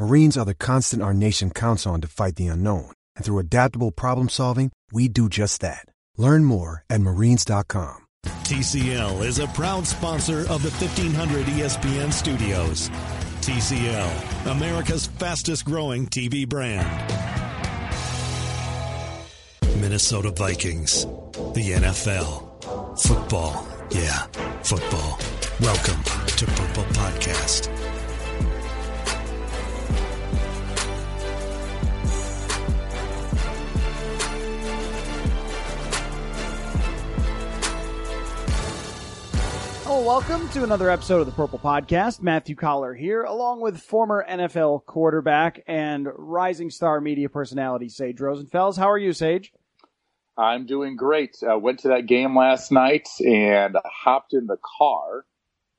Marines are the constant our nation counts on to fight the unknown. And through adaptable problem solving, we do just that. Learn more at marines.com. TCL is a proud sponsor of the 1500 ESPN studios. TCL, America's fastest growing TV brand. Minnesota Vikings, the NFL, football. Yeah, football. Welcome to Purple Podcast. Welcome to another episode of the Purple Podcast. Matthew Coller here, along with former NFL quarterback and rising star media personality Sage Rosenfels. How are you, Sage? I'm doing great. Uh, went to that game last night and hopped in the car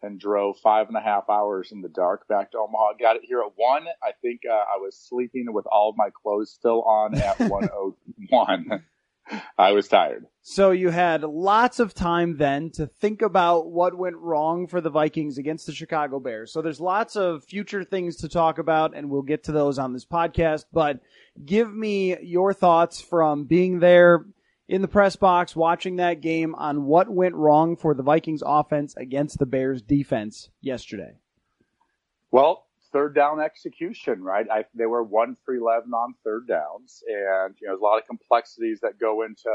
and drove five and a half hours in the dark back to Omaha. Got it here at one. I think uh, I was sleeping with all of my clothes still on at 101. I was tired. So you had lots of time then to think about what went wrong for the Vikings against the Chicago Bears. So there's lots of future things to talk about and we'll get to those on this podcast, but give me your thoughts from being there in the press box watching that game on what went wrong for the Vikings offense against the Bears defense yesterday. Well, third down execution, right? I, they were one for 11 on third downs and, you know, there's a lot of complexities that go into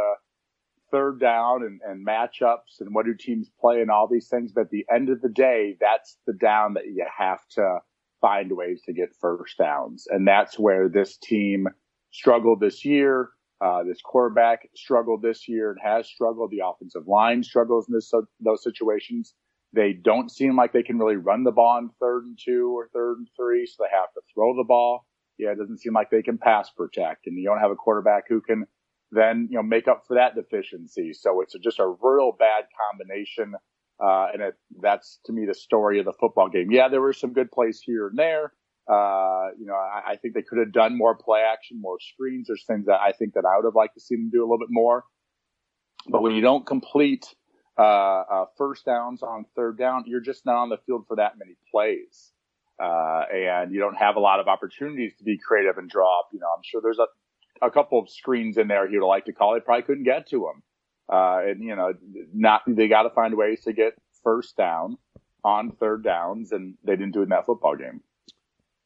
third down and, and matchups and what do teams play and all these things. But at the end of the day, that's the down that you have to find ways to get first downs. And that's where this team struggled this year. Uh, this quarterback struggled this year and has struggled. The offensive line struggles in this, those situations. They don't seem like they can really run the ball in third and two or third and three, so they have to throw the ball. Yeah, it doesn't seem like they can pass protect, and you don't have a quarterback who can then you know make up for that deficiency. So it's just a real bad combination, uh, and it, that's to me the story of the football game. Yeah, there were some good plays here and there. Uh, you know, I, I think they could have done more play action, more screens. There's things that I think that I would have liked to see them do a little bit more. But when you don't complete uh, uh, first downs on third down, you're just not on the field for that many plays. Uh, and you don't have a lot of opportunities to be creative and draw up. You know, I'm sure there's a, a couple of screens in there he would like to call. They probably couldn't get to them. Uh, and you know, not, they got to find ways to get first down on third downs and they didn't do it in that football game.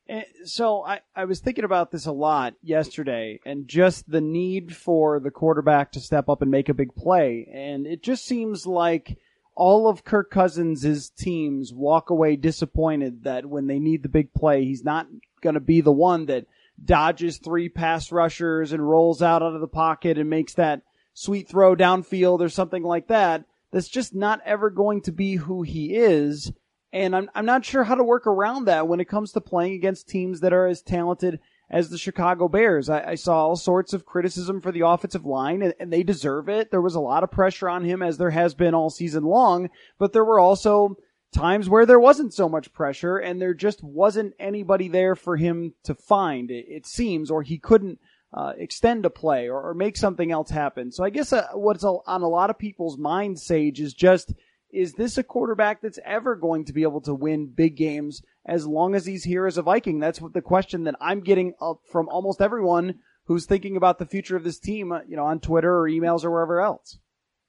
Eh, so I, I was thinking about this a lot yesterday and just the need for the quarterback to step up and make a big play. And it just seems like all of Kirk Cousins' teams walk away disappointed that when they need the big play, he's not going to be the one that dodges three pass rushers and rolls out out of the pocket and makes that sweet throw downfield or something like that. That's just not ever going to be who he is. And I'm, I'm not sure how to work around that when it comes to playing against teams that are as talented as the Chicago Bears. I, I saw all sorts of criticism for the offensive line and, and they deserve it. There was a lot of pressure on him as there has been all season long, but there were also times where there wasn't so much pressure and there just wasn't anybody there for him to find, it, seems, or he couldn't uh, extend a play or, or, make something else happen. So I guess uh, what's on a lot of people's mind, Sage, is just – is this a quarterback that's ever going to be able to win big games as long as he's here as a Viking? That's what the question that I'm getting from almost everyone who's thinking about the future of this team, uh, you know, on Twitter or emails or wherever else.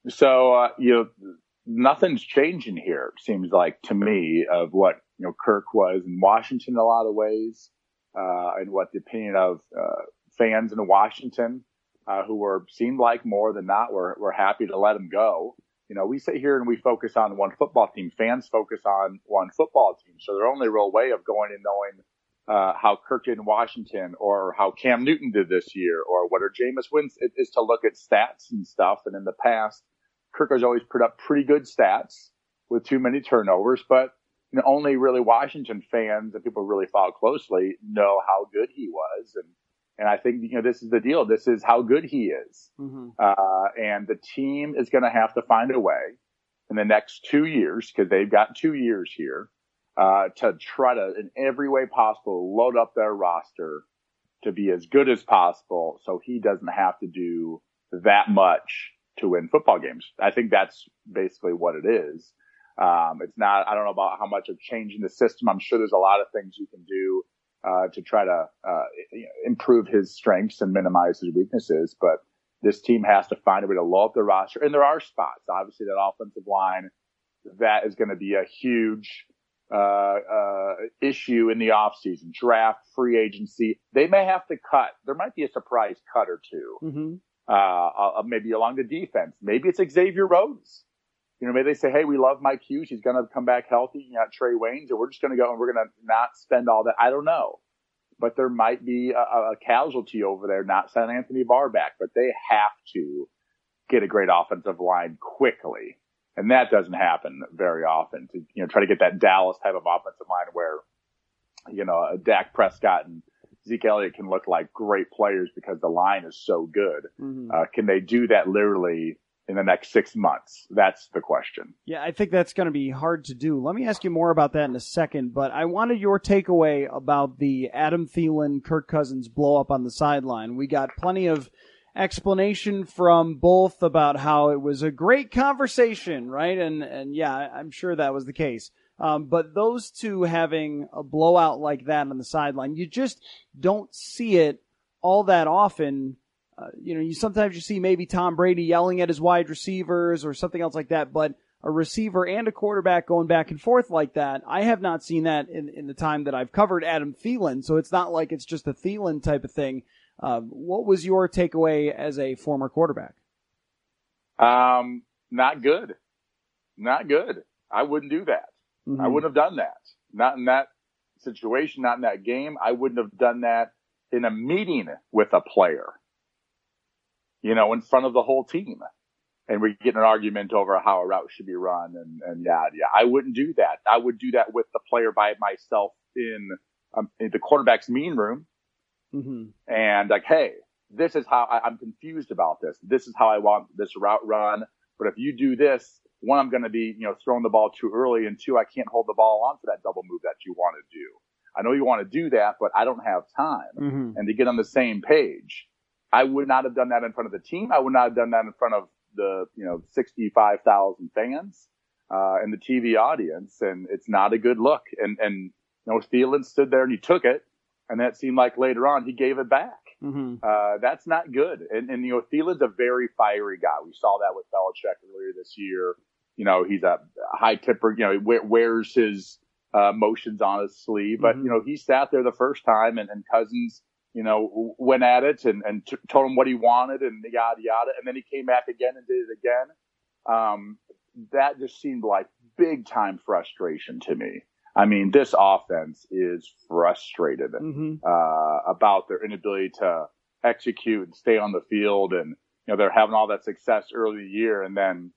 So, uh, you know, nothing's changing here, seems like to me, of what, you know, Kirk was in Washington in a lot of ways, uh, and what the opinion of, uh, fans in Washington, uh, who were, seemed like more than not were, were happy to let him go You know, we sit here and we focus on one football team. Fans focus on one football team. So their only real way of going and knowing uh, how Kirk did in Washington or how Cam Newton did this year or what are Jameis Winston is to look at stats and stuff. And in the past, Kirk has always put up pretty good stats with too many turnovers, but you know, only really Washington fans and people who really follow closely know how good he was. And, and I think, you know, this is the deal. This is how good he is. Mm-hmm. Uh, and the team is going to have to find a way in the next two years, because they've got two years here, uh, to try to, in every way possible, load up their roster to be as good as possible so he doesn't have to do that much to win football games. I think that's basically what it is. Um, it's not, I don't know about how much of changing the system. I'm sure there's a lot of things you can do, uh, to try to, uh, improve his strengths and minimize his weaknesses. But this team has to find a way to load up the roster. And there are spots, obviously that offensive line, that is going to be a huge, uh, uh, issue in the offseason, draft, free agency. They may have to cut. There might be a surprise cut or 2 mm-hmm. Uh, uh, maybe along the defense. Maybe it's Xavier Rhodes. You know, maybe they say, hey, we love Mike Hughes. He's going to come back healthy. You got Trae Waynes, and we're just going to go and we're going to not spend all that. I don't know. But there might be a, a casualty over there, not sending Anthony Barr back, but they have to get a great offensive line quickly. And that doesn't happen very often to, you know, try to get that Dallas type of offensive line where, you know, Dak Prescott and Zeke Elliott can look like great players because the line is so good. Mm-hmm. Uh, can they do that literally in the next six months? That's the question. Yeah, I think that's going to be hard to do. Let me ask you more about that in a second, but I wanted your takeaway about the Adam Thielen, Kirk Cousins blow up on the sideline. We got plenty of explanation from both about how it was a great conversation, right? And and yeah, I'm sure that was the case. Um, but those two having a blowout like that on the sideline, you just don't see it all that often uh, you know, you sometimes you see maybe Tom Brady yelling at his wide receivers or something else like that, but a receiver and a quarterback going back and forth like that, I have not seen that in, in the time that I've covered Adam Thielen. So it's not like it's just a Thielen type of thing. Uh, what was your takeaway as a former quarterback? Um, not good. Not good. I wouldn't do that. Mm-hmm. I wouldn't have done that. Not in that situation, not in that game. I wouldn't have done that in a meeting with a player you know, in front of the whole team. And we get in an argument over how a route should be run and, and yeah, yeah. I wouldn't do that. I would do that with the player by myself in, um, in the quarterback's mean room. Mm-hmm. And like, hey, this is how I, I'm confused about this. This is how I want this route run. But if you do this, one, I'm going to be, you know, throwing the ball too early. And two, I can't hold the ball on for that double move that you want to do. I know you want to do that, but I don't have time. Mm-hmm. And to get on the same page, I would not have done that in front of the team. I would not have done that in front of the, you know, 65,000 fans, uh, and the TV audience. And it's not a good look. And, and, you know, Thielen stood there and he took it. And that seemed like later on he gave it back. Mm-hmm. Uh, that's not good. And, and, you know, Thielen's a very fiery guy. We saw that with Belichick earlier this year. You know, he's a high tipper, you know, he wears his, uh, motions on his sleeve, but, mm-hmm. you know, he sat there the first time and, and Cousins, you know, went at it and, and t- told him what he wanted and yada yada. And then he came back again and did it again. Um, that just seemed like big time frustration to me. I mean, this offense is frustrated mm-hmm. uh, about their inability to execute and stay on the field, and you know they're having all that success early in the year, and then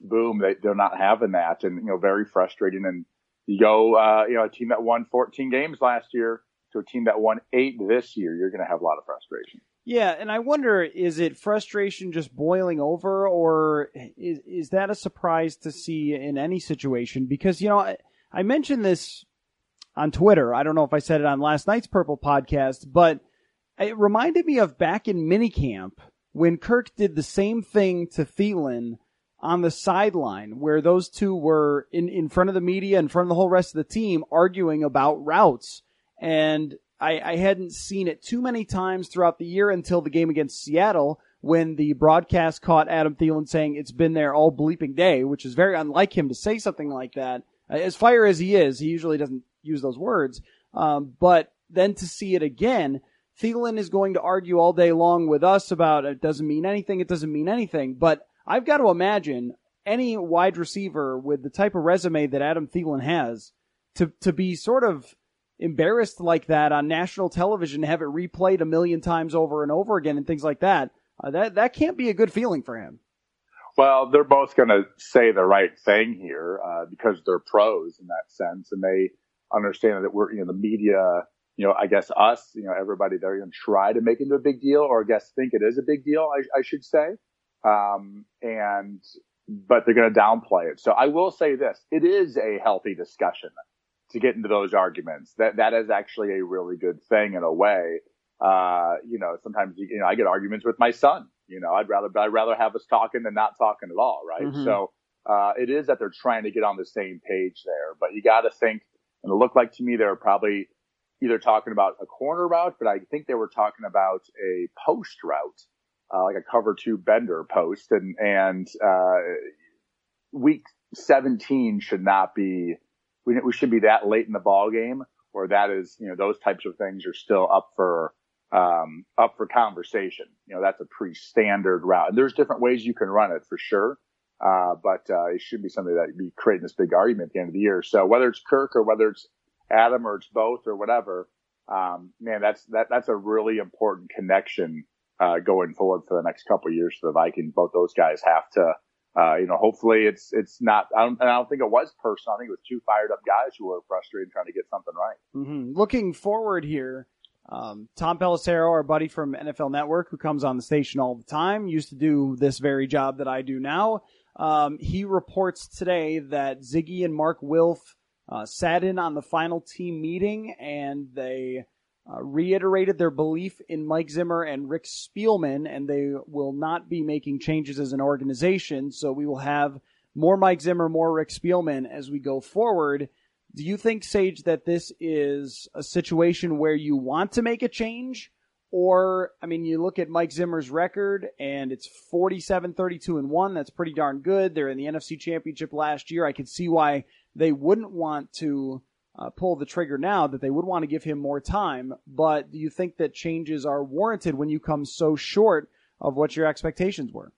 boom, they, they're not having that, and you know very frustrating. And you go, uh, you know, a team that won 14 games last year to a team that won eight this year, you're going to have a lot of frustration. Yeah, and I wonder is it frustration just boiling over, or is is that a surprise to see in any situation? Because you know, I, I mentioned this on Twitter. I don't know if I said it on last night's Purple podcast, but it reminded me of back in minicamp when Kirk did the same thing to Thielen on the sideline, where those two were in in front of the media, in front of the whole rest of the team, arguing about routes and I, I hadn't seen it too many times throughout the year until the game against Seattle when the broadcast caught Adam Thielen saying it's been there all bleeping day, which is very unlike him to say something like that. As fire as he is, he usually doesn't use those words. Um, but then to see it again, Thielen is going to argue all day long with us about it doesn't mean anything, it doesn't mean anything. But I've got to imagine any wide receiver with the type of resume that Adam Thielen has to to be sort of embarrassed like that on national television, have it replayed a million times over and over again, and things like that. Uh, that that can't be a good feeling for him. Well, they're both going to say the right thing here uh, because they're pros in that sense, and they understand that we're, you know, the media, you know, I guess us, you know, everybody, they're going to try to make it into a big deal, or I guess think it is a big deal, I, I should say. Um, and, but they're going to downplay it. So I will say this: it is a healthy discussion to get into those arguments. That that is actually a really good thing in a way. Uh, you know, sometimes you know I get arguments with my son. You know, I'd rather I'd rather have us talking than not talking at all, right? Mhm. So uh, it is that they're trying to get on the same page there, but you got to think. And it looked like to me they were probably either talking about a corner route, but I think they were talking about a post route, uh, like a cover two bender post, and and uh, week 17 should not be we, we should be that late in the ball game or that is you know those types of things are still up for um, up for conversation. You know that's a pretty standard route. And there's different ways you can run it for sure. Uh, but uh, it should be something that be creating this big argument at the end of the year. So whether it's kirk or whether it's adam or it's both or whatever um, man that's that that's a really important connection uh, going forward for the next couple years for the vikings both those guys have to uh, you know, hopefully it's it's not. I don't, and I don't think it was personal. I think it was two fired up guys who were frustrated trying to get something right. hmm Looking forward here, um, Tom Pelissero, our buddy from NFL Network, who comes on the station all the time, used to do this very job that I do now. Um, he reports today that Zygi and Mark Wilf uh, sat in on the final team meeting and they uh, reiterated their belief in Mike Zimmer and Rick Spielman, and they will not be making changes as an organization. So we will have more Mike Zimmer, more Rick Spielman as we go forward. Do you think, Sage, that this is a situation where you want to make a change? Or, I mean, you look at Mike Zimmer's record and it's 47, 32 and 1. That's pretty darn good. They're in the NFC Championship last year. I could see why they wouldn't want to uh, pull the trigger now, that they would want to give him more time. But do you think that changes are warranted when you come so short of what your expectations were?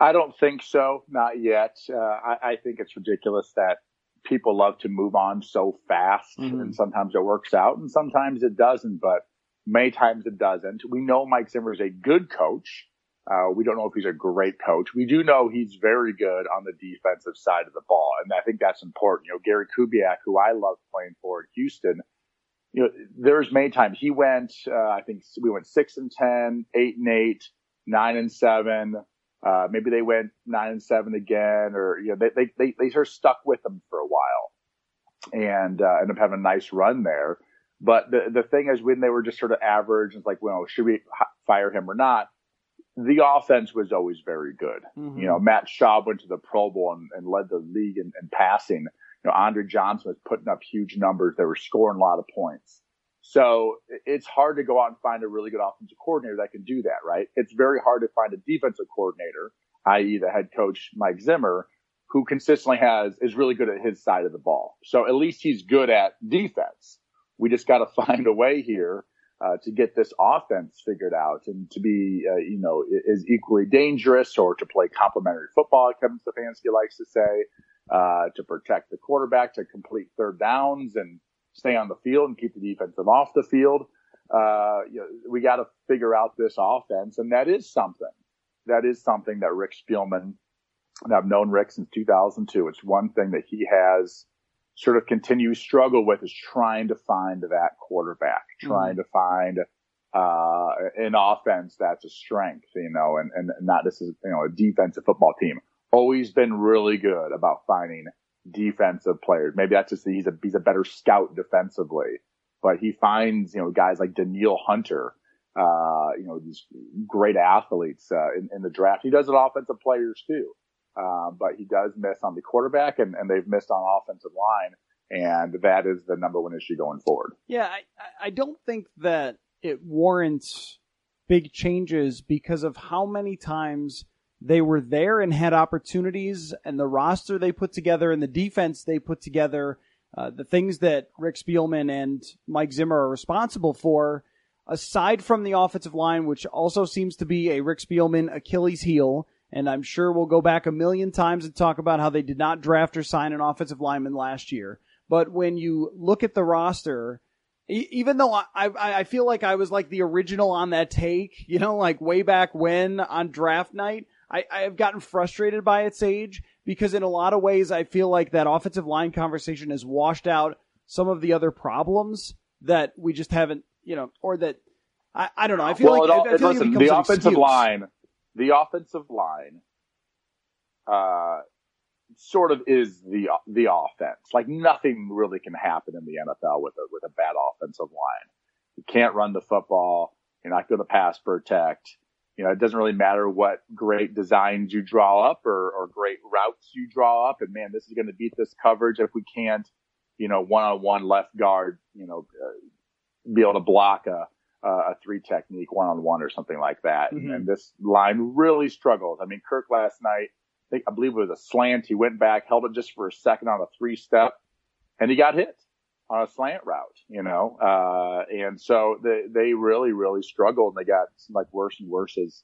I don't think so, not yet. Uh, I, I think it's ridiculous that people love to move on so fast, Mhm. and sometimes it works out, and sometimes it doesn't. But many times it doesn't. We know Mike Zimmer is a good coach. Uh, we don't know if he's a great coach. We do know he's very good on the defensive side of the ball, and I think that's important. You know, Gary Kubiak, who I love playing for in Houston, you know, there's many times he went. Uh, I think we went six and ten, eight and eight, nine and seven. Uh, maybe they went nine and seven again, or you know, they they they, they sort of stuck with them for a while, and uh, ended up having a nice run there. But the the thing is, when they were just sort of average, it's like, well, should we fire him or not? The offense was always very good. Mhm. You know, Matt Schaub went to the Pro Bowl and, and led the league in, in passing. You know, Andre Johnson was putting up huge numbers. They were scoring a lot of points. So it's hard to go out and find a really good offensive coordinator that can do that, right? It's very hard to find a defensive coordinator, i.e. the head coach, Mike Zimmer, who consistently has, is really good at his side of the ball. So at least he's good at defense. We just got to find a way here uh, to get this offense figured out and to be, uh, you know, is equally dangerous or to play complementary football, Kevin Stefanski likes to say, uh, to protect the quarterback, to complete third downs and stay on the field and keep the defensive off the field. Uh, you know, we got to figure out this offense, and that is something. That is something that Rick Spielman, and I've known Rick since 2002. It's one thing that he has sort of continues struggle with is trying to find that quarterback, trying to find uh, an offense that's a strength, you know, and, and not this is, you know, a defensive football team. Always been really good about finding defensive players. Maybe that's just he's a he's a better scout defensively, but he finds you know guys like Danielle Hunter, uh, you know these great athletes uh, in, in the draft. He does it offensive players too, uh, but he does miss on the quarterback, and, and they've missed on offensive line, and that is the number one issue going forward. Yeah, I, I- I don't think that it warrants big changes because of how many times they were there and had opportunities and the roster they put together and the defense they put together, uh, the things that Rick Spielman and Mike Zimmer are responsible for, aside from the offensive line, which also seems to be a Rick Spielman Achilles heel, And I'm sure we'll go back a million times and talk about how they did not draft or sign an offensive lineman last year. But when you look at the roster, even though I, I, I feel like I was like the original on that take, you know, like way back when on draft night, I, I have gotten frustrated by its age because in a lot of ways I feel like that offensive line conversation has washed out some of the other problems that we just haven't, you know, or that I, I don't know. I feel well, like, all, I feel listen, like the offensive excuse. line, the offensive line, uh, sort of is the the offense. Like nothing really can happen in the NFL with a with a bad offensive line. You can't run the football. You're not going to pass protect. You know, it doesn't really matter what great designs you draw up or, or great routes you draw up. And man, this is going to beat this coverage if we can't, you know, one on one left guard, you know, uh, be able to block a, a three technique one on one or something like that. Mm-hmm. And, this line really struggled. I mean, Kirk last night, I, think, I believe it was a slant. He went back, held it just for a second on a three step, and he got hit on a slant route, you know. Uh, and so they, they really, really struggled and they got like worse and worse as,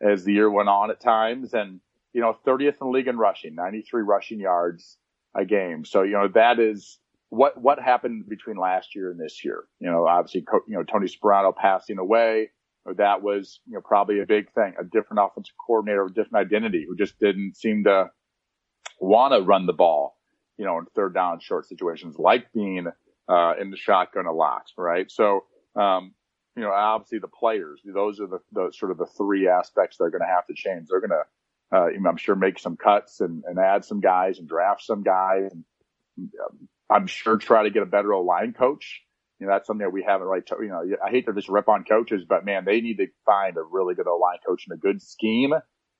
as the year went on at times. And, you know, 30th in the league in rushing, 93 rushing yards a game. So, you know, that is what, what happened between last year and this year. You know, obviously, you know, Tony Sparano passing away. That was, you know, probably a big thing, a different offensive coordinator, a different identity who just didn't seem to want to run the ball, you know, in third down short situations like being, uh, in the shotgun a lot, right? So, um, you know, obviously the players, those are the, the sort of the three aspects they're going to have to change. They're going to, uh, I'm sure make some cuts and, and add some guys and draft some guys. And um, I'm sure try to get a better line coach. You know, that's something that we haven't really, you know, I hate to just rip on coaches, but man, they need to find a really good O line coach and a good scheme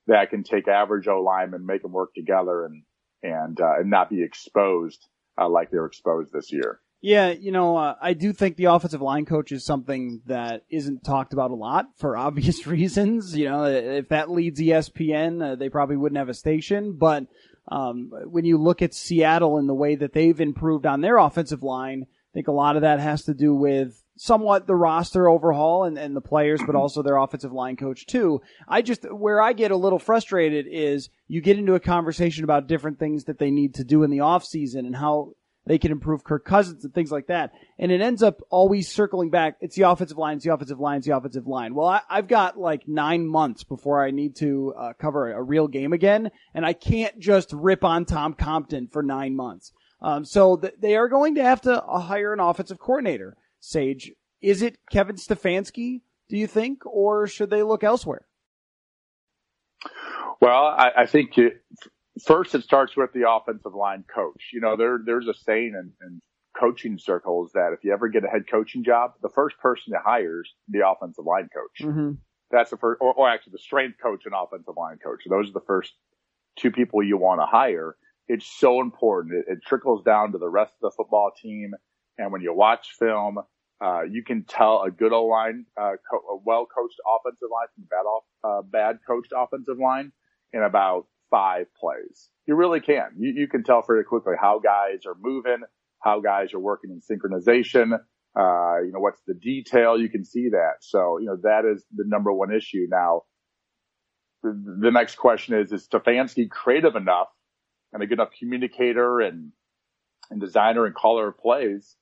that can take average O line and make them work together and, and, uh, and not be exposed, uh, like they were exposed this year. Yeah, you know, uh, I do think the offensive line coach is something that isn't talked about a lot for obvious reasons. You know, if that leads ESPN, uh, they probably wouldn't have a station. But um, when you look at Seattle and the way that they've improved on their offensive line, I think a lot of that has to do with somewhat the roster overhaul and, and the players, but also their offensive line coach too. I just, where I get a little frustrated is you get into a conversation about different things that they need to do in the offseason and how they can improve Kirk Cousins and things like that. And it ends up always circling back. It's the offensive line, it's the offensive line, it's the offensive line. Well, I, have got like nine months before I need to uh, cover a, real game again. And I can't just rip on Tom Compton for nine months. Um, so th- they are going to have to uh, hire an offensive coordinator. Sage, is it Kevin Stefanski, do you think, or should they look elsewhere? Well, I, I think first it starts with the offensive line coach. You know, there there's a saying in, in coaching circles that if you ever get a head coaching job, the first person that hires the offensive line coach. Mm-hmm. That's the first, or, or actually the strength coach and offensive line coach. Those are the first two people you want to hire. It's so important. It, it trickles down to the rest of the football team. And when you watch film, uh, you can tell a good line, uh, co- a well coached offensive line from a bad off, uh, bad coached offensive line in about five plays. You really can. You, you can tell fairly quickly how guys are moving, how guys are working in synchronization. Uh, you know, what's the detail? You can see that. So, you know, that is the number one issue. Now, the, the next question is, is Stefanski creative enough and a good enough communicator and, and designer and caller of plays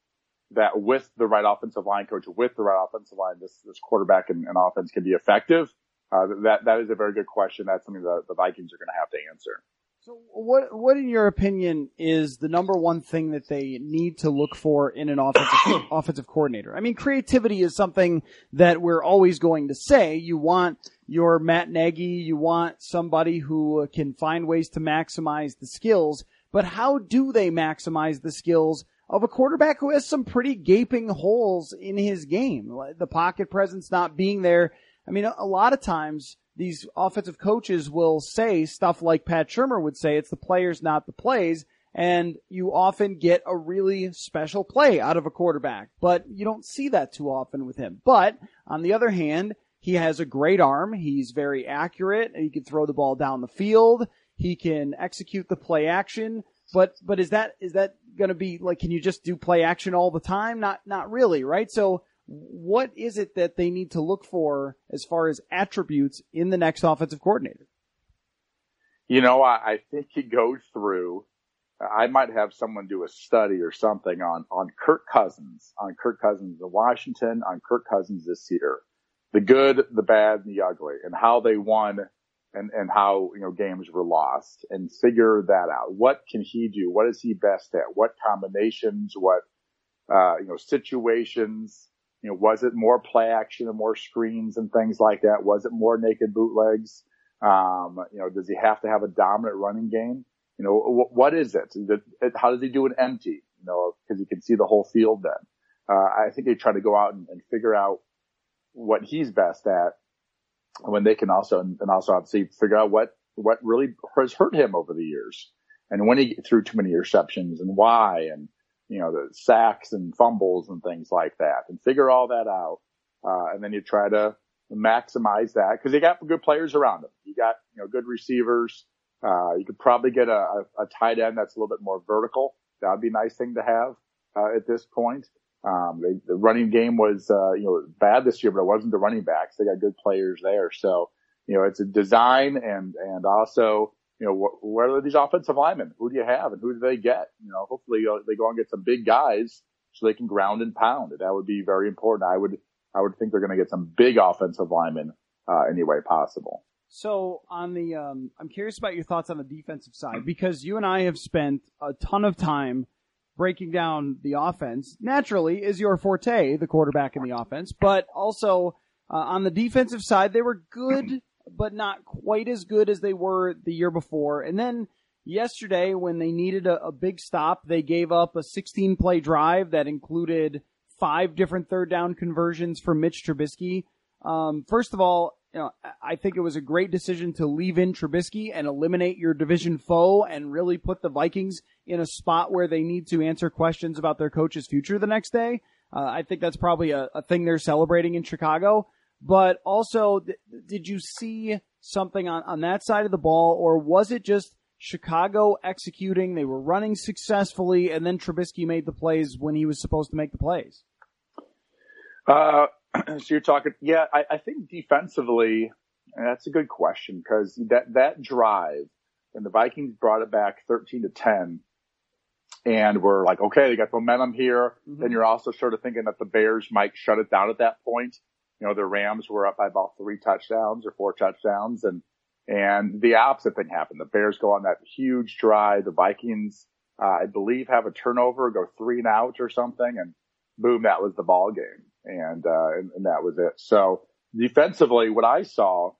that with the right offensive line coach, with the right offensive line, this, this quarterback and, and offense can be effective? Uh, that that is a very good question. That's something that the Vikings are going to have to answer. So, what what in your opinion is the number one thing that they need to look for in an offensive offensive coordinator? I mean, creativity is something that we're always going to say. You want your Matt Nagy, you want somebody who can find ways to maximize the skills. But how do they maximize the skills of a quarterback who has some pretty gaping holes in his game? The pocket presence not being there I mean, a, lot of times these offensive coaches will say stuff like Pat Shurmur would say, it's the players, not the plays. And you often get a really special play out of a quarterback, but you don't see that too often with him. But on the other hand, he has a great arm. He's very accurate. He can throw the ball down the field. He can execute the play action. But, but is that, is that going to be like, can you just do play action all the time? Not, not really, right? So what is it that they need to look for as far as attributes in the next offensive coordinator? You know, I, I think you go through. I might have someone do a study or something on on Kirk Cousins, on Kirk Cousins in Washington, on Kirk Cousins this year, the good, the bad, and the ugly, and how they won, and and how you know games were lost, and figure that out. What can he do? What is he best at? What combinations? What uh, you know situations? You know, was it more play action and more screens and things like that? Was it more naked bootlegs? Um, you know, does he have to have a dominant running game? You know, what is it? How does he do an empty? You know, because you can see the whole field then. Uh, I think they try to go out and, and, figure out what he's best at when they can also, and also obviously figure out what, what really has hurt him over the years and when he threw too many interceptions and why and, you know, the sacks and fumbles and things like that and figure all that out. Uh, and then you try to maximize that because they got good players around them. You got, you know, good receivers. Uh, you could probably get a, a, tight end that's a little bit more vertical. That would be a nice thing to have, uh, at this point. Um, they, the running game was, uh, you know, bad this year, but it wasn't the running backs. They got good players there. So, you know, it's a design and, and also, you know, wh- where are these offensive linemen? Who do you have and who do they get? You know, hopefully uh, they go and get some big guys so they can ground and pound. That would be very important. I would, I would think they're going to get some big offensive linemen uh, any way possible. So on the, um, I'm curious about your thoughts on the defensive side because you and I have spent a ton of time breaking down the offense. Naturally, is your forte the quarterback in the offense, but also uh, on the defensive side, they were good, but not quite as good as they were the year before. And then yesterday, when they needed a, a big stop, they gave up a 16 play drive that included five different third down conversions for Mitch Trubisky. Um, first of all, you know, I think it was a great decision to leave in Trubisky and eliminate your division foe and really put the Vikings in a spot where they need to answer questions about their coach's future the next day. Uh, I think that's probably a, a, thing they're celebrating in Chicago. But also, th- did you see something on, on that side of the ball or was it just Chicago executing? They were running successfully and then Trubisky made the plays when he was supposed to make the plays. Uh, so you're talking, yeah, I, I think defensively, that's a good question because that, that drive when the Vikings brought it back 13 to 10 and we're like, okay, they got momentum here. Mm-hmm. Then you're also sort of thinking that the Bears might shut it down at that point. You know, the Rams were up by about three touchdowns or four touchdowns and, and the opposite thing happened. The Bears go on that huge drive. The Vikings, uh, I believe have a turnover, go three and out or something. And boom, that was the ball game. And, uh, and, and that was it. So defensively, what I saw,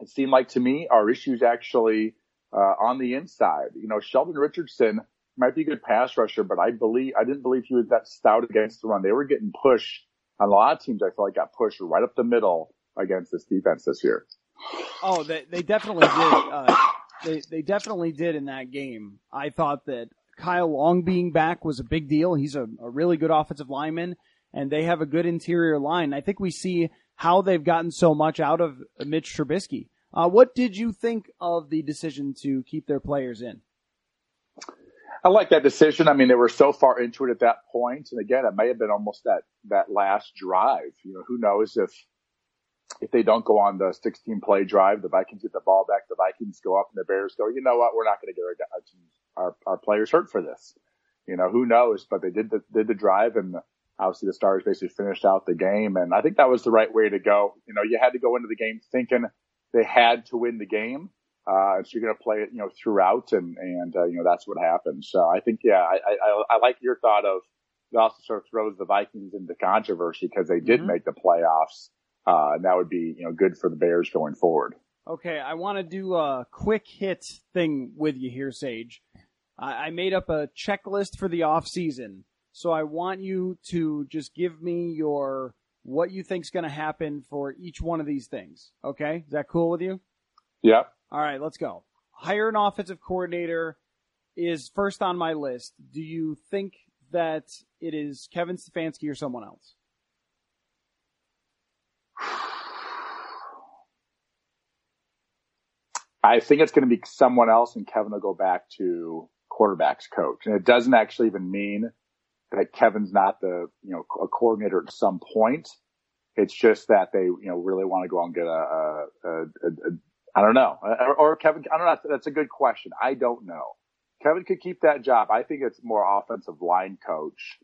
it seemed like to me our issues actually, uh, on the inside. You know, Sheldon Richardson might be a good pass rusher, but I believe, I didn't believe he was that stout against the run. They were getting pushed a lot of teams. I feel like got pushed right up the middle against this defense this year. Oh, they, they definitely did. Uh, they, they definitely did in that game. I thought that Kyle Long being back was a big deal. He's a, a really good offensive lineman, and they have a good interior line. I think we see how they've gotten so much out of Mitch Trubisky. Uh, what did you think of the decision to keep their players in? I like that decision. I mean, they were so far into it at that point, and again, it may have been almost that that last drive. You know, who knows if if they don't go on the 16 play drive, the Vikings get the ball back, the Vikings go up, and the Bears go, you know what, we're not going to get our, our, our players hurt for this. You know, who knows? But they did the did the drive, and obviously the Stars basically finished out the game, and I think that was the right way to go. You know, you had to go into the game thinking they had to win the game. Uh, and so you're going to play it, you know, throughout and, and, uh, you know, that's what happens. So I think, yeah, I, I, I like your thought of it also sort of throws the Vikings into controversy because they did mm-hmm. make the playoffs. Uh, and that would be, you know, good for the Bears going forward. Okay. I want to do a quick hit thing with you here, Sage. I, I made up a checklist for the off season. So I want you to just give me your, what you think's going to happen for each one of these things. Okay. Is that cool with you? Yeah. All right. Let's go. Hire an offensive coordinator is first on my list. Do you think that it is Kevin Stefanski or someone else? I think it's going to be someone else, and Kevin will go back to quarterbacks coach. And it doesn't actually even mean that Kevin's not the you know a coordinator at some point. It's just that they you know really want to go out and get a, a, a, I don't know. Or, or Kevin, I don't know. That's a good question. I don't know. Kevin could keep that job. I think it's more offensive line coach.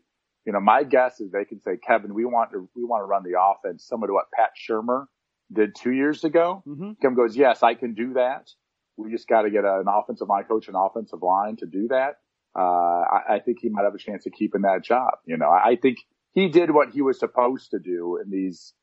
You know, my guess is they can say, Kevin, we want to, we want to run the offense similar to what Pat Shurmur did two years ago. Mm-hmm. Kevin goes, yes, I can do that. We just got to get an offensive line coach an offensive line to do that. Uh, I, I, think he might have a chance of keeping that job. You know, I, I think he did what he was supposed to do in these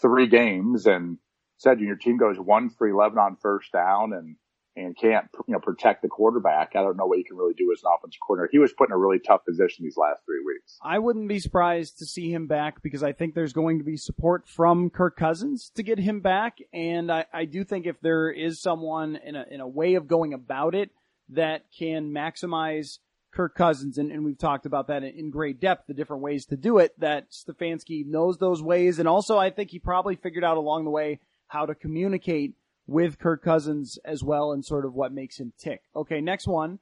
three games and said, your team goes one for 11 on first down and, and can't, you know, protect the quarterback. I don't know what you can really do as an offensive coordinator. He was put in a really tough position these last three weeks. I wouldn't be surprised to see him back because I think there's going to be support from Kirk Cousins to get him back. And I, I do think if there is someone in a, in a way of going about it that can maximize Kirk Cousins, and, and we've talked about that in, in, great depth, the different ways to do it, that Stefanski knows those ways. And also, I think he probably figured out along the way how to communicate with Kirk Cousins as well and sort of what makes him tick. Okay, next one.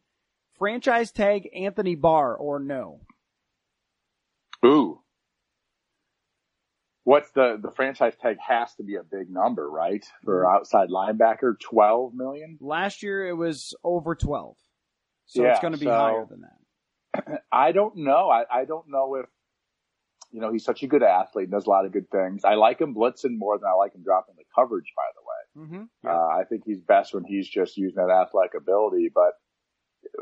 Franchise tag Anthony Barr or no? Ooh. What's the, the franchise tag has to be a big number, right? For mm-hmm. outside linebacker, 12 million? Last year it was over 12. So yeah, it's going to be so, higher than that. I don't know. I, I don't know if, you know, he's such a good athlete, and does a lot of good things. I like him blitzing more than I like him dropping the coverage, by the way. Mm-hmm. Yeah. Uh, I think he's best when he's just using that athletic ability, but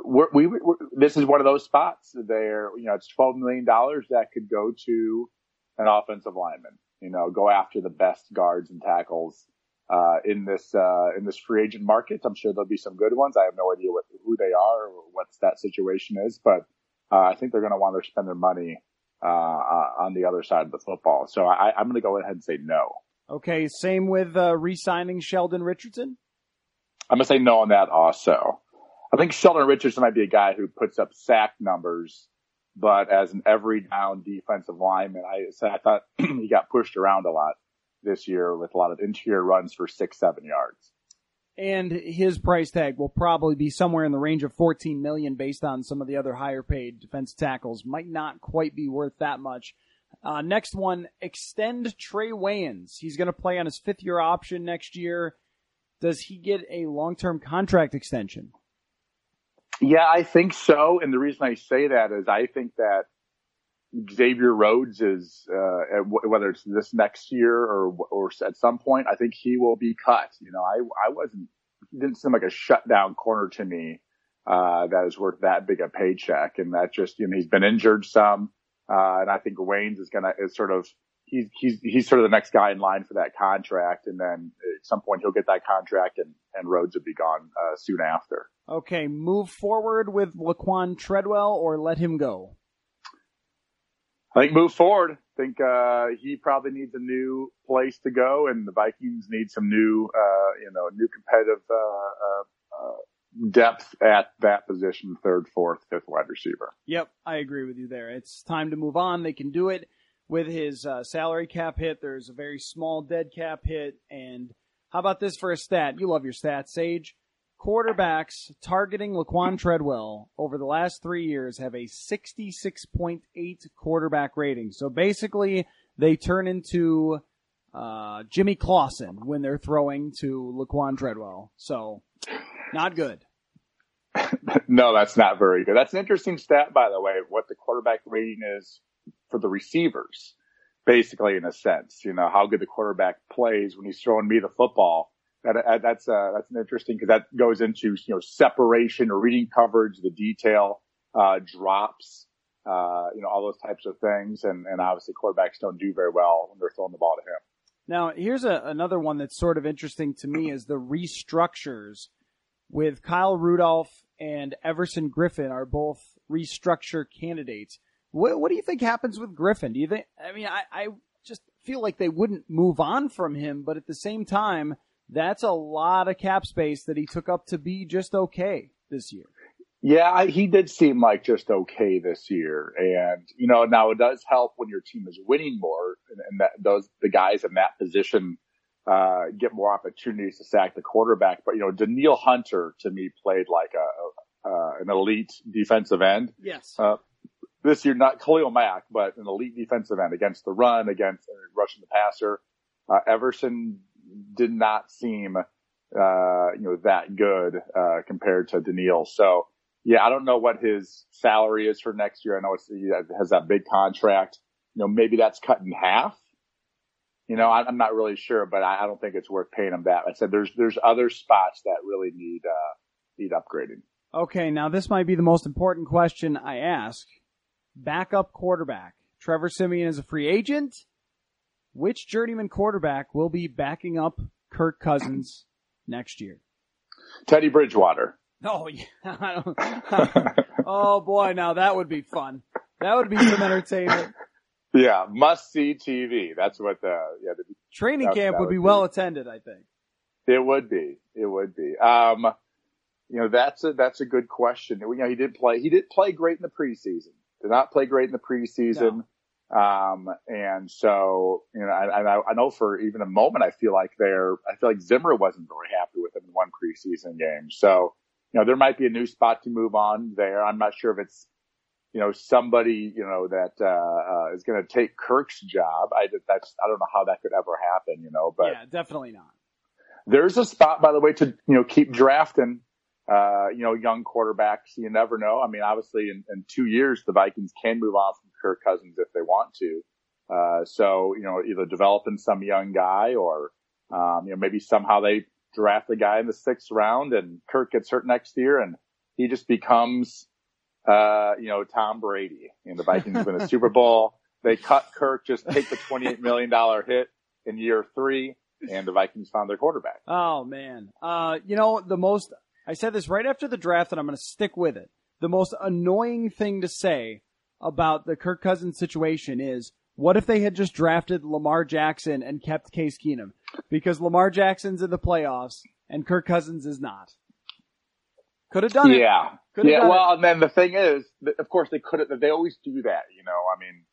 we're, we, we're, this is one of those spots there, you know, it's $12 million that could go to an offensive lineman, you know, go after the best guards and tackles uh, in this uh, in this free agent market. I'm sure there'll be some good ones. I have no idea what who they are or what that situation is, but uh, I think they're going to want to spend their money uh, uh, on the other side of the football. So I, am going to go ahead and say no. Okay, same with uh, re-signing Sheldon Richardson. I'm going to say no on that also. I think Sheldon Richardson might be a guy who puts up sack numbers, but as an every down defensive lineman, I, I thought he got pushed around a lot this year with a lot of interior runs for six, seven yards. And his price tag will probably be somewhere in the range of 14 million based on some of the other higher paid defense tackles. Might not quite be worth that much. Uh, next one, extend Trae Waynes. He's going to play on his fifth year option next year. Does he get a long term contract extension? Yeah, I think so. And the reason I say that is I think that Xavier Rhodes is, uh, whether it's this next year or, or at some point, I think he will be cut. You know, I, I wasn't, didn't seem like a shutdown corner to me, uh, that is worth that big a paycheck. And that just, you know, he's been injured some. Uh, and I think Waynes is going to, is sort of, he's, he's, he's sort of the next guy in line for that contract. And then at some point he'll get that contract and, and Rhodes will be gone, uh, soon after. Okay. Move forward with Laquan Treadwell or let him go. I think move forward. I think uh, he probably needs a new place to go, and the Vikings need some new, uh, you know, new competitive uh, uh, uh, depth at that position, third, fourth, fifth wide receiver. Yep, I agree with you there. It's time to move on. They can do it with his uh, salary cap hit. There's a very small dead cap hit, and how about this for a stat? You love your stats, Sage quarterbacks targeting Laquan Treadwell over the last three years have a 66.8 quarterback rating. So basically, they turn into uh, Jimmy Clausen when they're throwing to Laquan Treadwell. So, not good. no, that's not very good. That's an interesting stat, by the way, what the quarterback rating is for the receivers, basically, in a sense. You know, how good the quarterback plays when he's throwing me the football that, uh, that's uh, that's an interesting because that goes into you know separation or reading coverage, the detail, uh, drops, uh, you know all those types of things, and and obviously quarterbacks don't do very well when they're throwing the ball to him. Now here's a, another one that's sort of interesting to me is the restructures with Kyle Rudolph and Everson Griffen are both restructure candidates. What, what do you think happens with Griffen? Do you think? I mean, I, I just feel like they wouldn't move on from him, but at the same time that's a lot of cap space that he took up to be just okay this year. Yeah, I, he did seem like just okay this year, and you know now it does help when your team is winning more, and, and that those the guys in that position uh, get more opportunities to sack the quarterback. But you know, Danielle Hunter to me played like a, a an elite defensive end. Yes. Uh, this year, not Khalil Mack, but an elite defensive end against the run, against uh, rushing the passer. Uh, Everson did not seem uh, you know, that good, uh, compared to Danielle. So yeah, I don't know what his salary is for next year. I know it's, he has that big contract. You know, maybe that's cut in half. You know, I'm not really sure, but I don't think it's worth paying him that. I said there's, there's other spots that really need, uh, need upgrading. Okay, now this might be the most important question I ask. Backup quarterback. Trevor Siemian is a free agent. Which journeyman quarterback will be backing up Kirk Cousins next year? Teddy Bridgewater. Oh yeah. oh boy, now that would be fun. That would be some entertainment. Yeah, must see TV. That's what the yeah the training that, camp that would, would be, be well attended. I think it would be. It would be. Um, you know that's a that's a good question. You know he did play. He did play great in the preseason. Did not play great in the preseason. No. Um, and so, you know, I, I, know for even a moment, I feel like they're, I feel like Zimmer wasn't very happy with him in one preseason game. So, you know, there might be a new spot to move on there. I'm not sure if it's, you know, somebody, you know, that, uh, uh is going to take Kirk's job. I, that's, I don't know how that could ever happen, you know, but. Yeah, definitely not. There's a spot, by the way, to, you know, keep drafting, uh, you know, young quarterbacks. You never know. I mean, obviously in, in two years, the Vikings can move on from Kirk Cousins if they want to. Uh, so, you know, either developing some young guy or, um, you know, maybe somehow they draft a guy in the sixth round and Kirk gets hurt next year and he just becomes, uh, you know, Tom Brady and the Vikings win a Super Bowl. They cut Kirk, just take the $28 million hit in year three and the Vikings found their quarterback. Oh man. Uh, you know, the most, I said this right after the draft and I'm going to stick with it. The most annoying thing to say about the Kirk Cousins situation is what if they had just drafted Lamar Jackson and kept Case Keenum? Because Lamar Jackson's in the playoffs and Kirk Cousins is not. Could have done it. Yeah. Could've yeah. Well, it. and then the thing is, of course, they could have. They always do that. You know, I mean,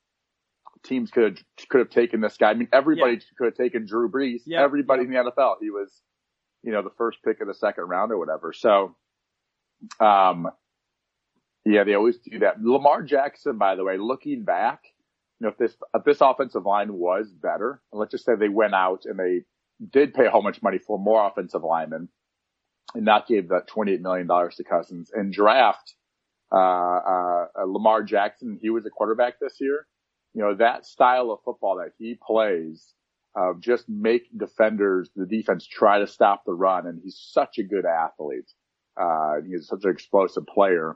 teams could have could have taken this guy. I mean, everybody yeah. could have taken Drew Brees. Yeah. Everybody yeah. in the NFL. He was, you know, the first pick of the second round or whatever. So, um, yeah, they always do that. Lamar Jackson, by the way, looking back, you know, if this if this offensive line was better, and let's just say they went out and they did pay a whole much money for more offensive linemen, and not gave that twenty eight million dollars to Cousins and draft uh, uh, Lamar Jackson. He was a quarterback this year. You know that style of football that he plays, just make defenders, the defense try to stop the run, and he's such a good athlete. Uh, he's such an explosive player.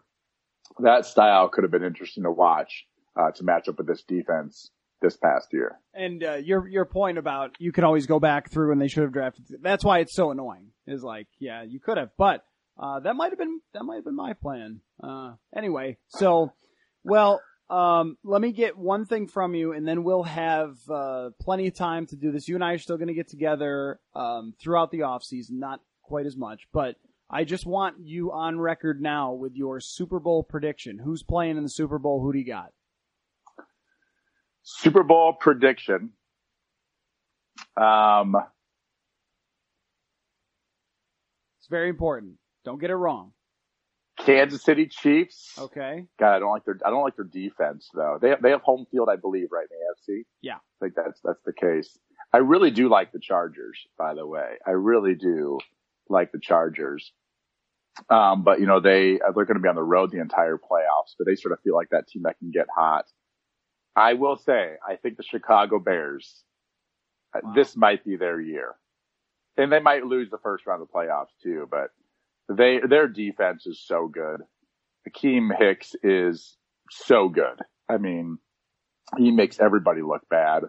That style could have been interesting to watch uh, to match up with this defense this past year. And uh, your your point about you can always go back through and they should have drafted. That's why it's so annoying. Is like, yeah, you could have, but uh, that might have been that might have been my plan. Uh, anyway, so well, um, let me get one thing from you, and then we'll have uh, plenty of time to do this. You and I are still going to get together um, throughout the off season, not quite as much, but I just want you on record now with your Super Bowl prediction. Who's playing in the Super Bowl? Who do you got? Super Bowl prediction. Um, it's very important. Don't get it wrong. Kansas City Chiefs. Okay. God, I don't like their I don't like their defense though. They have, they have home field, I believe, right in the AFC. Yeah. I think that's that's the case. I really do like the Chargers, by the way. I really do like the Chargers. Um, but you know they they're going to be on the road the entire playoffs, but they sort of feel like that team that can get hot. I will say, I think the Chicago Bears, uh, wow. this might be their year. And they might lose the first round of the playoffs too, but they, their defense is so good. Akiem Hicks is so good. I mean, he makes everybody look bad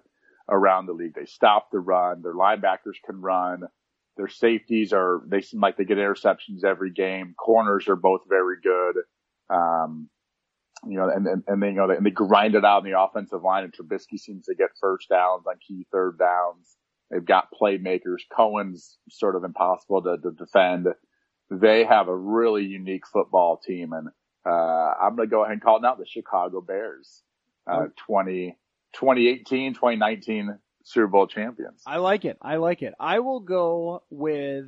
around the league. They stop the run. Their linebackers can run. Their safeties are, they seem like they get interceptions every game. Corners are both very good. Um, you know, and, and, and they, you know, and they grind it out in the offensive line and Trubisky seems to get first downs on key third downs. They've got playmakers. Cohen's sort of impossible to, to defend. They have a really unique football team and, uh, I'm going to go ahead and call it now the Chicago Bears, uh, 20, 2018, 2019 Super Bowl champions. I like it. I like it. I will go with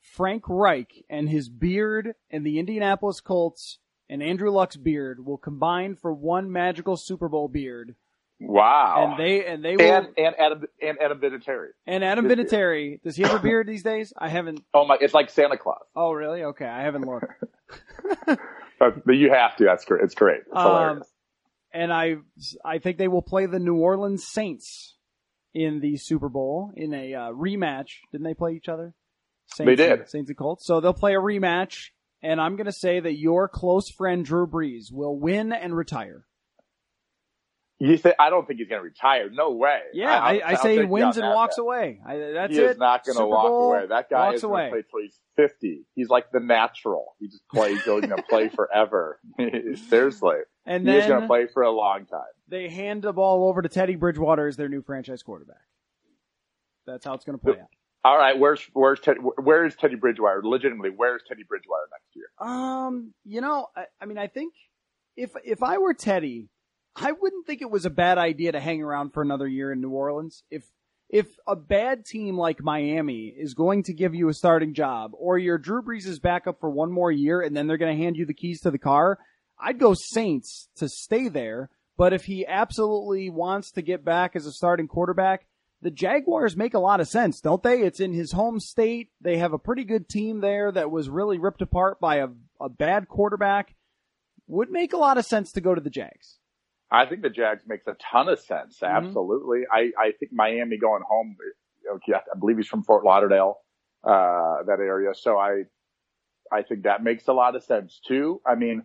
Frank Reich and his beard and the Indianapolis Colts and Andrew Luck's beard will combine for one magical Super Bowl beard, Wow. And they and they will and and Adam and Adam Vinatieri. and Adam Vinatieri. Does he have a beard these days? I haven't. Oh my! It's like Santa Claus. Oh really? Okay, I haven't looked. But, but you have to. That's great. It's great. It's Um, hilarious. and I I think they will play the New Orleans Saints in the Super Bowl in a uh, rematch. Didn't they play each other? Saints They did. And, Saints and Colts. So they'll play a rematch, and I'm going to say that your close friend Drew Brees will win and retire. You say I don't think he's going to retire. No way. Yeah, I, I, I'll say he wins and walks away. I, that's he it. is not going to walk Bowl, away. That guy is going to play till he's fifty. He's like the natural. He just plays. He's going to play forever. Seriously, And he is going to play for a long time. they hand the ball over to Teddy Bridgewater as their new franchise quarterback. That's how it's going to play out. All right, where's where's Teddy? Where is Teddy Bridgewater? Legitimately, where's Teddy Bridgewater next year? Um, you know, I, I mean, I think if if I were Teddy, I wouldn't think it was a bad idea to hang around for another year in New Orleans. If if a bad team like Miami is going to give you a starting job, or your Drew Brees is back up for one more year, and then they're going to hand you the keys to the car, I'd go Saints to stay there. But if he absolutely wants to get back as a starting quarterback, the Jaguars make a lot of sense, don't they? It's in his home state. They have a pretty good team there that was really ripped apart by a, a bad quarterback. Would make a lot of sense to go to the Jags. I think the Jags makes a ton of sense. Mhm. Absolutely. I, I think Miami going home. Okay, I believe he's from Fort Lauderdale, uh, that area. So I, I think that makes a lot of sense too. I mean,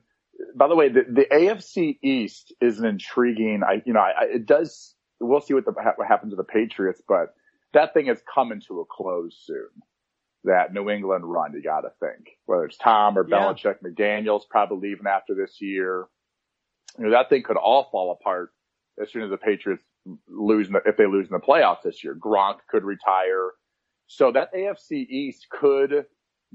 by the way, the, the AFC East is an intriguing. I, you know, I, I- it does. We'll see what the what happens to the Patriots, but that thing is coming to a close soon. That New England run, you got to think whether it's Tom or Yeah. Belichick, McDaniels probably leaving after this year. You know, that thing could all fall apart as soon as the Patriots lose, the, if they lose in the playoffs this year. Gronk could retire. So that AFC East could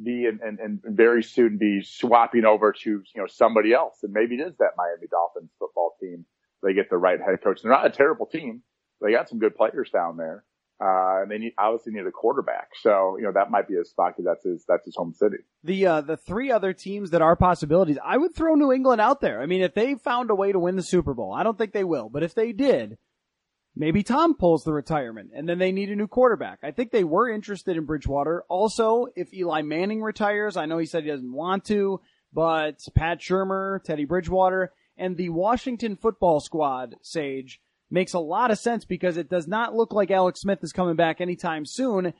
be and, and, and very soon be swapping over to, you know, somebody else. And maybe it is that Miami Dolphins football team. They get the right head coach. They're not a terrible team. They got some good players down there. Uh, and they need, obviously need a quarterback. So, you know, that might be a spot because that's his, that's his home city. The uh, the three other teams that are possibilities, I would throw New England out there. I mean, if they found a way to win the Super Bowl, I don't think they will, but if they did, maybe Tom pulls the retirement and then they need a new quarterback. I think they were interested in Bridgewater. Also, if Eli Manning retires, I know he said he doesn't want to, but Pat Shurmur, Teddy Bridgewater, and the Washington football squad, Sage, makes a lot of sense because it does not look like Alex Smith is coming back anytime soon.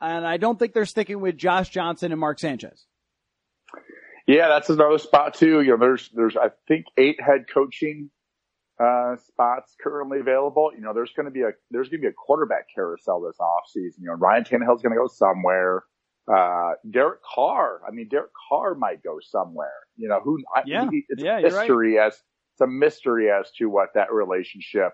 And I don't think they're sticking with Josh Johnson and Mark Sanchez. Yeah, that's another spot too. You know, there's, there's, I think eight head coaching, uh, spots currently available. You know, there's going to be a, there's going to be a quarterback carousel this offseason. You know, Ryan Tannehill's going to go somewhere. Uh, Derek Carr, I mean, Derek Carr might go somewhere. You know, who, I, Yeah. he- it's Yeah, a you're right. mystery as, it's a mystery as to what that relationship,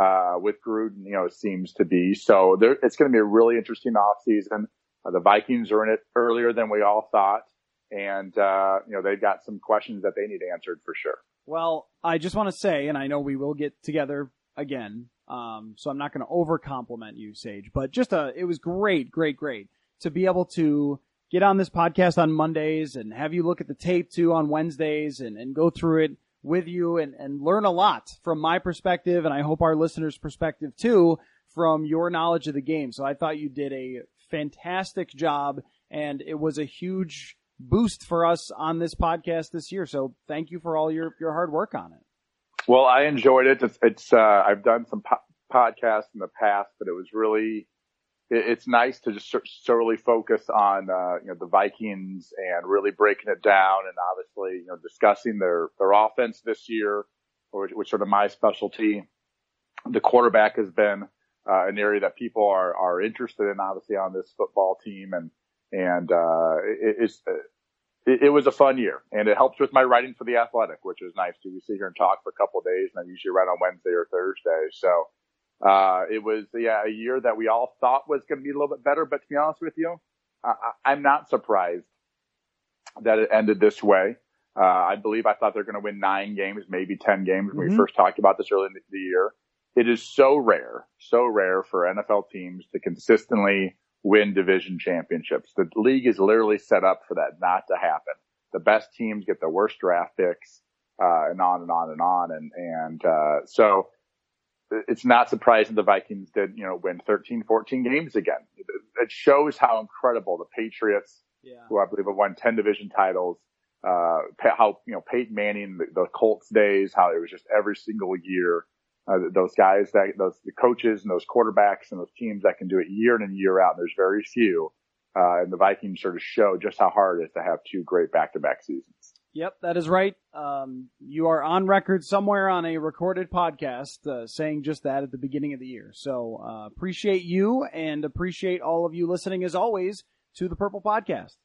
uh, with Gruden, you know, seems to be. So there, it's going to be a really interesting offseason. Uh, the Vikings are in it earlier than we all thought and uh, you know they've got some questions that they need answered for sure. Well, I just want to say, and I know we will get together again, um, so I'm not going to over compliment you, Sage, but just a, it was great, great, great to be able to get on this podcast on Mondays and have you look at the tape too on Wednesdays and, and go through it with you and, and learn a lot from my perspective, and I hope our listeners' perspective too, from your knowledge of the game. So I thought you did a fantastic job, and it was a huge boost for us on this podcast this year. So thank you for all your, your hard work on it. Well, I enjoyed it. It's, it's uh, I've done some po- podcasts in the past, but it was really it's nice to just solely focus on uh, you know the Vikings and really breaking it down and obviously you know discussing their their offense this year, which, which sort of my specialty. The quarterback has been uh, an area that people are are interested in, obviously on this football team, and and uh, it, it's it, it was a fun year, and it helps with my writing for the Athletic, which is nice to. We sit here and talk for a couple of days, and I usually write on Wednesday or Thursday. So uh, it was yeah a year that we all thought was going to be a little bit better, but to be honest with you, I, I'm not surprised that it ended this way. Uh, I believe I thought they're going to win nine games, maybe ten games when Mhm. we first talked about this early in the year. It is so rare, so rare for NFL teams to consistently win division championships. The league is literally set up for that not to happen. The best teams get the worst draft picks, uh, and on and on and on. And, and, uh, so it's not surprising the Vikings did, you know, win 13, 14 games again. It shows how incredible the Patriots, Yeah. who I believe have won 10 division titles, uh, how, you know, Peyton Manning, the, the Colts days, how it was just every single year, uh, those guys that, those, the coaches and those quarterbacks and those teams that can do it year in and year out. And there's very few. Uh, and the Vikings sort of show just how hard it is to have two great back-to-back seasons. Yep, that is right. Um, you are on record somewhere on a recorded podcast uh, saying just that at the beginning of the year. So uh, appreciate you and appreciate all of you listening as always to the Purple Podcast.